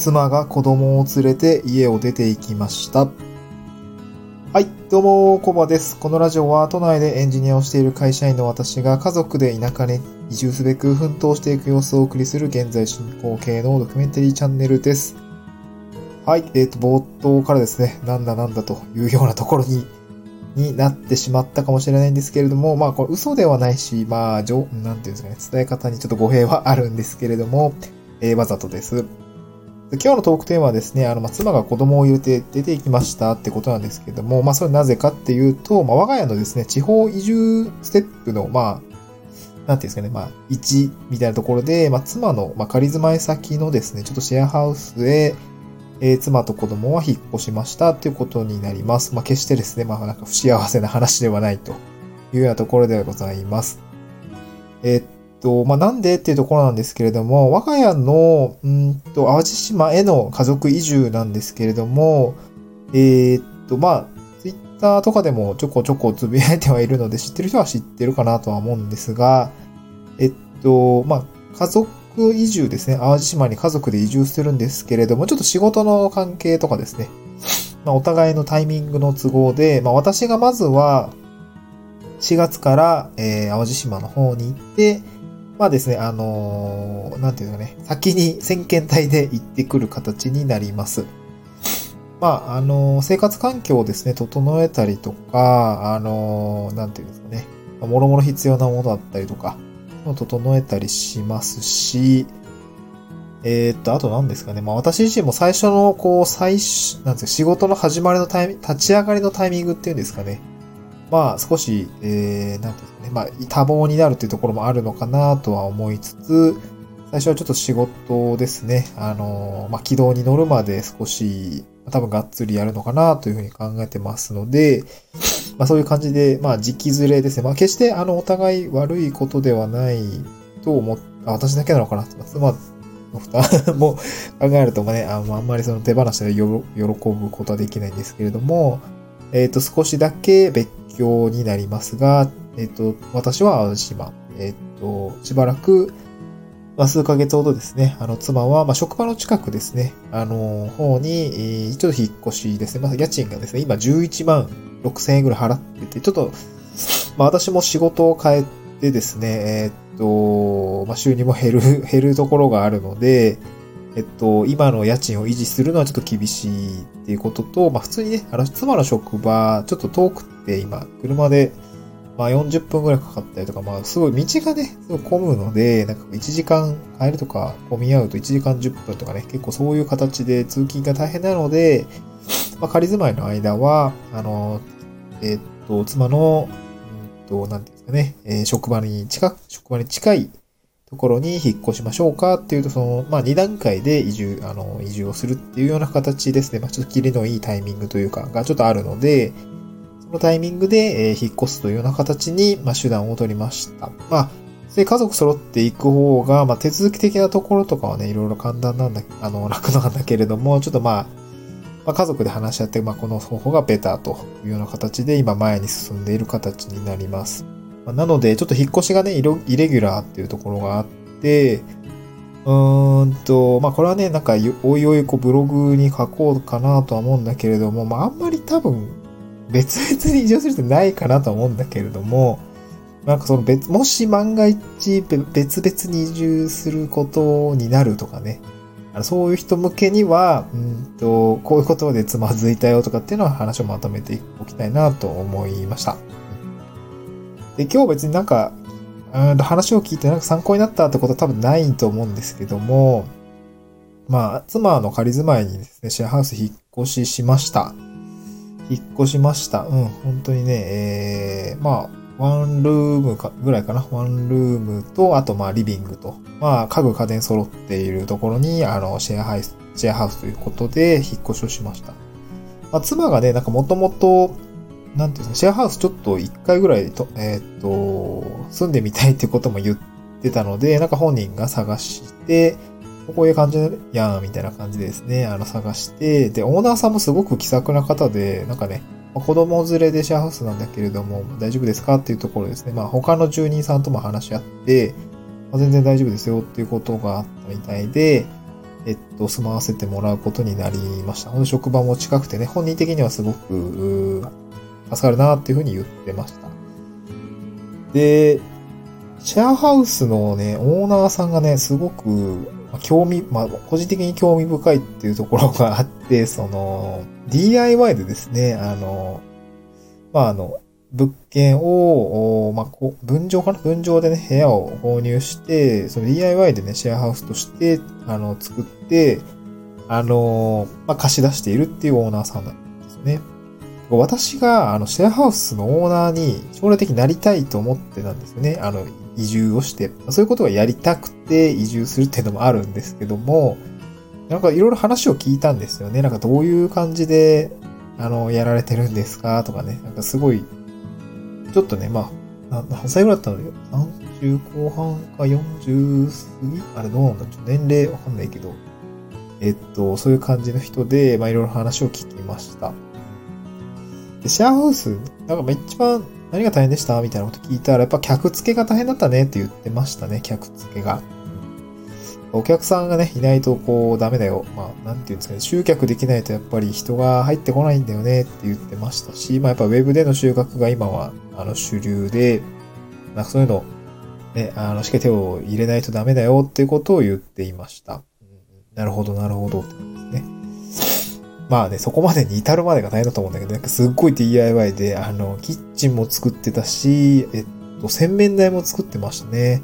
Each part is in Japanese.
妻が子供を連れて家を出て行きました。はい、どうも、コバです。このラジオは都内でエンジニアをしている会社員の私が家族で田舎に移住すべく奮闘していく様子をお送りする現在進行形のドキュメンタリーチャンネルです。はい、えっ、と、冒頭からですね、なんだなんだというようなところに、になってしまったかもしれないんですけれども、まあ、これ嘘ではないし、まあ、なんていうんですかね、伝え方にちょっと語弊はあるんですけれども、えーわざとです。今日のトークテーマはですね、あの、まあ、妻が子供を入れて出て行きましたってことなんですけども、まあ、それなぜかっていうと、まあ、我が家のですね、地方移住ステップの、まあ、なんていうんですかね、まあ、1みたいなところで、まあ、妻の、まあ、仮住まい先のですね、ちょっとシェアハウスへ、えー妻と子供は引っ越しましたっていうことになります。まあ、決してですね、まあ、なんか不幸せな話ではないというようなところではございます。えーっと、まあ、なんでっていうところなんですけれども、我が家の、うんと、淡路島への家族移住なんですけれども、えーっと、まあ、ツイッターとかでもちょこちょこつぶやいてはいるので、知ってる人は知ってるかなとは思うんですが、えっと、まあ、家族移住ですね。淡路島に家族で移住するんですけれども、ちょっと仕事の関係とかですね。まあ、お互いのタイミングの都合で、まあ、私がまずは、4月から、えー、淡路島の方に行って、まあですね、あのーなんていうのね、先に先遣隊で行ってくる形になります。まあ、あのー生活環境をですね、整えたりとか、あのーなんていうんですかね、もろもろ必要なものだったりとか、整えたりしますし、えーっと、あと何ですかね。まあ私自身も最初の、こう、最初、なんですか、仕事の始まりのタイミング、立ち上がりのタイミングっていうんですかね。まあ少し、えー、なんていうんですかね。まあ多忙になるっていうところもあるのかなとは思いつつ、最初はちょっと仕事ですね。あの、まあ軌道に乗るまで少し、多分がっつりやるのかなというふうに考えてますので、まあそういう感じで、まあ時期ずれですね。まあ決してあのお互い悪いことではないと思っ、あ私だけなのかな。妻の負担 も考えるとね、あまあんまりその手放しで喜ぶことはできないんですけれども、えっ、と少しだけ別居になりますが、えっ、と、私は淡路島、えっ、と、しばらく、まあ、数ヶ月ほどですね、あの、妻は、まあ、職場の近くですね、あの、方に、えーちょっと引っ越しですね。まあ、家賃がですね、今11万6千円ぐらい払ってて、ちょっと、まあ、私も仕事を変えてですね、えっと、まあ、収入も減る、減るところがあるので、えっと、今の家賃を維持するのはちょっと厳しいっていうことと、まあ、普通にね、あの、妻の職場、ちょっと遠くって今、車で、まあ40分ぐらいかかったりとか、まあすごい道がね、すごい混むので、なんか1時間、帰るとか混み合うと1時間10分とかね、結構そういう形で通勤が大変なので、まあ仮住まいの間は、あの、えーっと、妻の、うんと、なんていうんですかね、えー職場に近く、職場に近いところに引っ越しましょうかっていうと、その、まあ2段階で移住、あの、移住をするっていうような形ですね。まあちょっと切りのいいタイミングというか、がちょっとあるので、のタイミングで、え引っ越すというような形に、まあ、手段を取りました。まあ、で、家族揃っていく方が、まあ、手続き的なところとかはね、いろいろ簡単なんだ、あの、楽なんだけれども、ちょっとまあ、まあ、家族で話し合って、まあ、この方法がベターというような形で、今前に進んでいる形になります。まあなので、ちょっと引っ越しがね、イロイレギュラーっていうところがあって、うーんと、まあ、これはね、なんか、おいおい、こう、ブログに書こうかなとは思うんだけれども、まあ、あんまり多分、別々に移住するってないかなと思うんだけれども、なんかその別、もし万が一別々に移住することになるとかね、そういう人向けには、うんと、こういうことでつまずいたよとかっていうのは話をまとめておきたいなと思いました。で、今日別になんか、うん話を聞いてなんか参考になったってことは多分ないと思うんですけども、まあ、妻の仮住まいにですね、シェアハウス引っ越ししました。引っ越しました。うん、本当にね、えー、まあ、ワンルームか、ぐらいかな。ワンルームと、あとまあ、リビングと、まあ、家具家電揃っているところに、あの、シェアハウス、シェアハウスということで、引っ越しをしました。まあ、妻がね、なんかもともと、なんていうんですか、シェアハウスちょっと一回ぐらいと、えーっと、住んでみたいってことも言ってたので、なんか本人が探して、こういう感じやん、みたいな感じでですね、あの、探して、で、オーナーさんもすごく気さくな方で、なんかね、子供連れでシェアハウスなんだけれども、大丈夫ですかっていうところですね。まあ、他の住人さんとも話し合って、まあ、全然大丈夫ですよっていうことがあったみたいで、えっと、住まわせてもらうことになりました。本当職場も近くてね、本人的にはすごく、助かるなっていうふうに言ってました。で、シェアハウスのね、オーナーさんがね、すごく、興味、まあ、個人的に興味深いっていうところがあって、その、DIY でですね、あの、まあ、あの、物件を、まあ、こう、分譲かな？分譲でね、部屋を購入して、その DIY でね、シェアハウスとして、あの、作って、あの、まあ、貸し出しているっていうオーナーさんなんですね。私が、あの、シェアハウスのオーナーに将来的になりたいと思ってたんですよね。あの、移住をして。そういうことがやりたくて移住するっていうのもあるんですけども、なんかいろいろ話を聞いたんですよね。なんかどういう感じで、あの、やられてるんですか？とかね。なんかすごいちょっとね、まあ、何歳ぐらいだったのよ？30後半か40過ぎ？あれどうなんだちょっと年齢わかんないけど。えっと、そういう感じの人で、まあいろいろ話を聞きました。で、シェアハウス、なんか一番何が大変でしたみたいなこと聞いたら、やっぱ客付けが大変だったねって言ってましたね、客付けが。お客さんがね、いないとこうダメだよ。まあ、なんていうんですかね、集客できないとやっぱり人が入ってこないんだよねって言ってましたし、まあやっぱウェブでの収穫が今はあの主流で、なんかそういうの、ね、あの、しっかり手を入れないとダメだよっていうことを言っていました。なるほど、なるほどって感じですね。まあね、そこまでに至るまでが大変だと思うんだけど、なんかすっごい DIY で、あの、キッチンも作ってたし、えっと、洗面台も作ってましたね。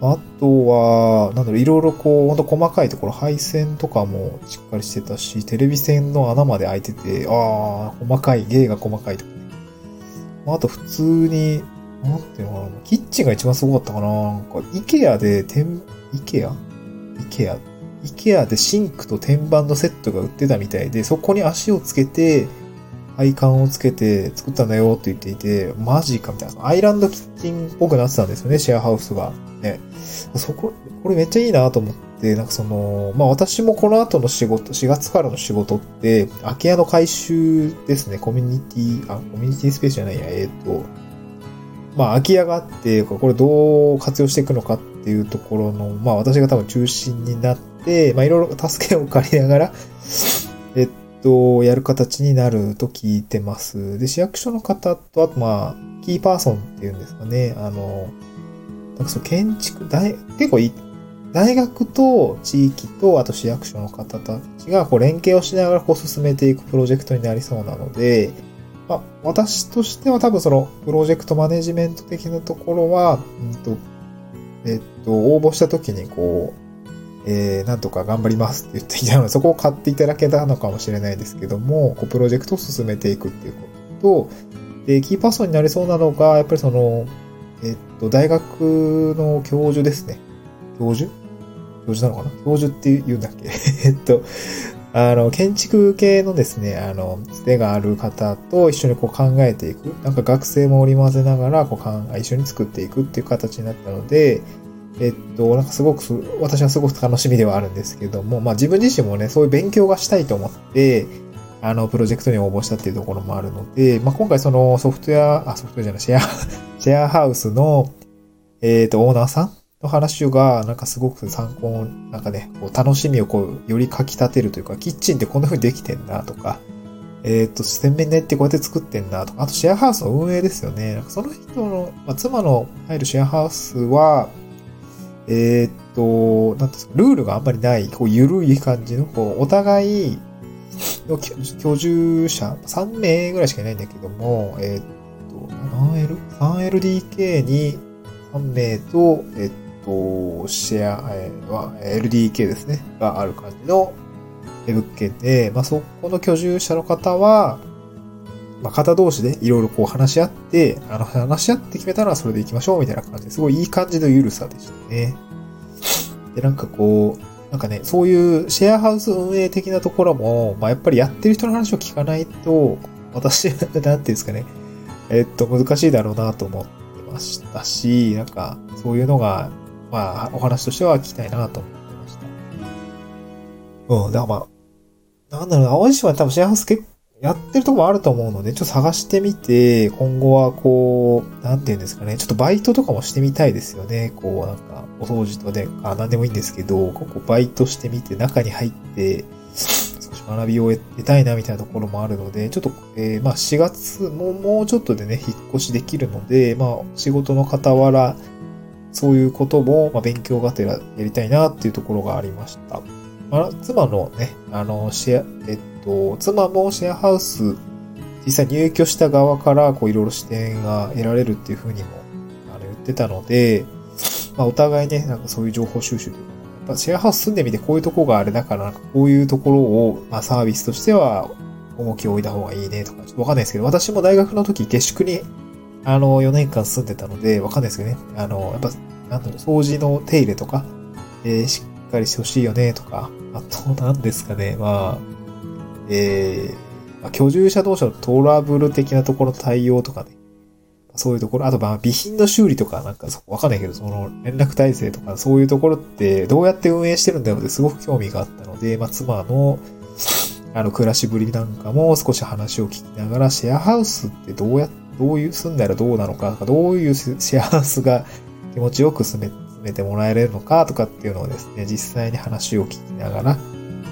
あとは、なんだろう、いろいろこう、ほんと細かいところ、配線とかもしっかりしてたし、テレビ線の穴まで開いてて、ああ、細かい、芸が細かいとかね。あと普通に、なんていうのかな、キッチンが一番すごかったかな。なんか、イケアで、天、イケア？イケア？イケアでシンクと天板のセットが売ってたみたいで、そこに足をつけて、配管をつけて作ったんだよって言っていて、マジかみたいな。アイランドキッチンっぽくなってたんですよね、シェアハウスが。ね。そこ、これめっちゃいいなと思って、なんかその、まあ私もこの後の仕事、4月からの仕事って、空き家の回収ですね、コミュニティ、あ、コミュニティスペースじゃないや、えっ、ー、と、まあ空き家があって、これどう活用していくのかっていうところの、まあ私が多分中心になって、でまあいろいろ助けを借りながら、えっと、やる形になると聞いてます。で、市役所の方と、あとまあ、キーパーソンっていうんですかね、あの、なんかそう建築、大、結構い大学と地域と、あと市役所の方たちがこう連携をしながらこう進めていくプロジェクトになりそうなので、まあ、私としては多分そのプロジェクトマネジメント的なところは、うんと、えっと、応募した時にこう、えー、なんとか頑張りますって言っていたので、そこを買っていただけたのかもしれないですけども、こうプロジェクトを進めていくっていうことと、で、キーパーソンになりそうなのが、やっぱりその、えっと、大学の教授ですね。教授？教授なのかな？教授って言うんだっけ？えっと、あの、建築系のですね、あの、つてがある方と一緒にこう考えていく。なんか学生も織り交ぜながら、こうかん、一緒に作っていくっていう形になったので、えっと、なんかすごく、私はすごく楽しみではあるんですけども、まあ自分自身もね、そういう勉強がしたいと思って、あの、プロジェクトに応募したっていうところもあるので、まあ今回そのソフトウェア、あ、ソフトウェアじゃない、シェア、シェアハウスの、えっ、と、オーナーさんの話が、なんかすごく参考、なんかね、こう楽しみをこう、よりかき立てるというか、キッチンってこんな風にできてんなとか、えっ、ー、と、洗面台ってこうやって作ってんなとか、あとシェアハウスの運営ですよね。なんかその人の、まあ、妻の入るシェアハウスは、えっ、と、なんですか、ルールがあんまりない、こう、ゆるい感じの、こう、お互いの居住者、3名ぐらいしかいないんだけども、えっ、と、何 L? 3LDK に3名と、えっ、と、シェア、えー、LDK ですね、がある感じの物件で、まあ、そこの居住者の方は、まあ、方同士でいろいろこう話し合って、あの、話し合って決めたらそれで行きましょうみたいな感じですごいいい感じの緩さでしたね。で、なんかこう、なんかね、そういうシェアハウス運営的なところも、まあ、やっぱりやってる人の話を聞かないと、私、なんていうんですかね、えっと、難しいだろうなと思ってましたし、なんか、そういうのがまあ、お話としては聞きたいなと思ってました。うん、だからまあ、なんだろうな、淡路島は多分シェアハウス結構、やってるとこもあると思うので、ちょっと探してみて、今後はこう、なんていうんですかね、ちょっとバイトとかもしてみたいですよね。こう、なんか、お掃除とかで、あ、なんでもいいんですけど、ここバイトしてみて、中に入って、少し学びを得たいなみたいなところもあるので、ちょっと、えー、まあ4月ももうちょっとでね、引っ越しできるので、まあ仕事の傍ら、そういうことも、まあ、勉強がてらやりたいなっていうところがありました。まあ、妻のね、あの、シェア、えっと、と妻もシェアハウス、実際入居した側から、こう、いろいろ視点が得られるっていうふうにも、あの、言ってたので、まあ、お互いね、なんかそういう情報収集というか、やっぱシェアハウス住んでみてこういうとこがあれだから、こういうところを、まあ、サービスとしては、重きを置いた方がいいねとか、ちょっとわかんないですけど、私も大学の時下宿にあの、4年間住んでたので、わかんないですけどね。あの、やっぱ、なんだろう、掃除の手入れとか、えー、しっかりしてほしいよね、とか、あと、なんですかね、まあ、えー、まあ、居住者同士のトラブル的なところの対応とかね。そういうところ、あとまあ、備品の修理とか、なんかわかんないけど、その連絡体制とか、そういうところってどうやって運営してるんだろうってすごく興味があったので、まあ、妻の、あの、暮らしぶりなんかも少し話を聞きながら、シェアハウスってどうやどういう、住んだらどうなのか、どういうシェアハウスが気持ちよく住め、住めてもらえるのかとかっていうのをですね、実際に話を聞きながら、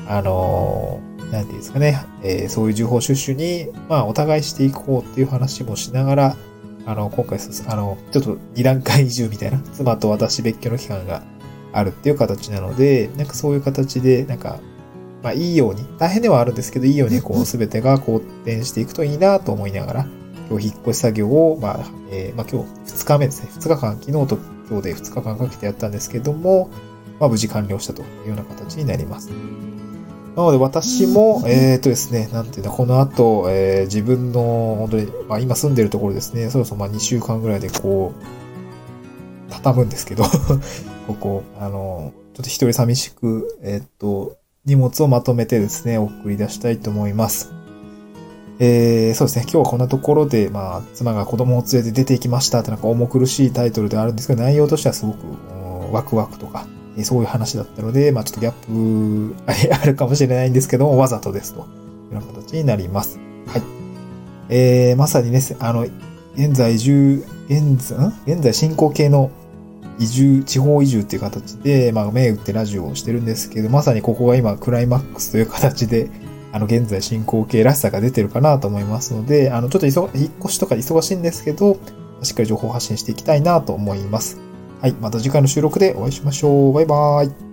あのー、なんていうんですかね、えー、そういう情報収集に、まあ、お互いしていこうっていう話もしながら、あの、今回、あの、ちょっと二段階移住みたいな、妻と私別居の期間があるっていう形なので、なんかそういう形で、なんか、まあいいように、大変ではあるんですけど、いいようにこう、すべてが好転していくといいなと思いながら、今日引っ越し作業を、まあ、えー、まあ今日2日目ですね。2日間、昨日と今日で2日間かけてやったんですけども、まあ無事完了したというような形になります。なので私も、えっ、とですね、なんていうの、この後、えー、自分の、本当に、まあ今住んでるところですね、そろそろまあ2週間ぐらいでこう、畳むんですけど ここ、あの、ちょっと一人寂しく、えっ、と、荷物をまとめてですね、送り出したいと思います。えー、そうですね、今日はこんなところで、まあ、妻が子供を連れて出て行きましたってなんか重苦しいタイトルであるんですけど、内容としてはすごく、ワクワクとか、えー、そういう話だったので、まあちょっとギャップあるかもしれないんですけども、わざとですというような形になります。はい。えー、まさにね、あの、現在移住、現在、現在進行形の移住、地方移住っていう形で、まあ、銘打ってラジオをしてるんですけど、まさにここが今、クライマックスという形で、あの、現在進行形らしさが出てるかなと思いますので、あの、ちょっと引っ越しとか忙しいんですけど、しっかり情報発信していきたいなと思います。はい。また次回の収録でお会いしましょう。バイバーイ。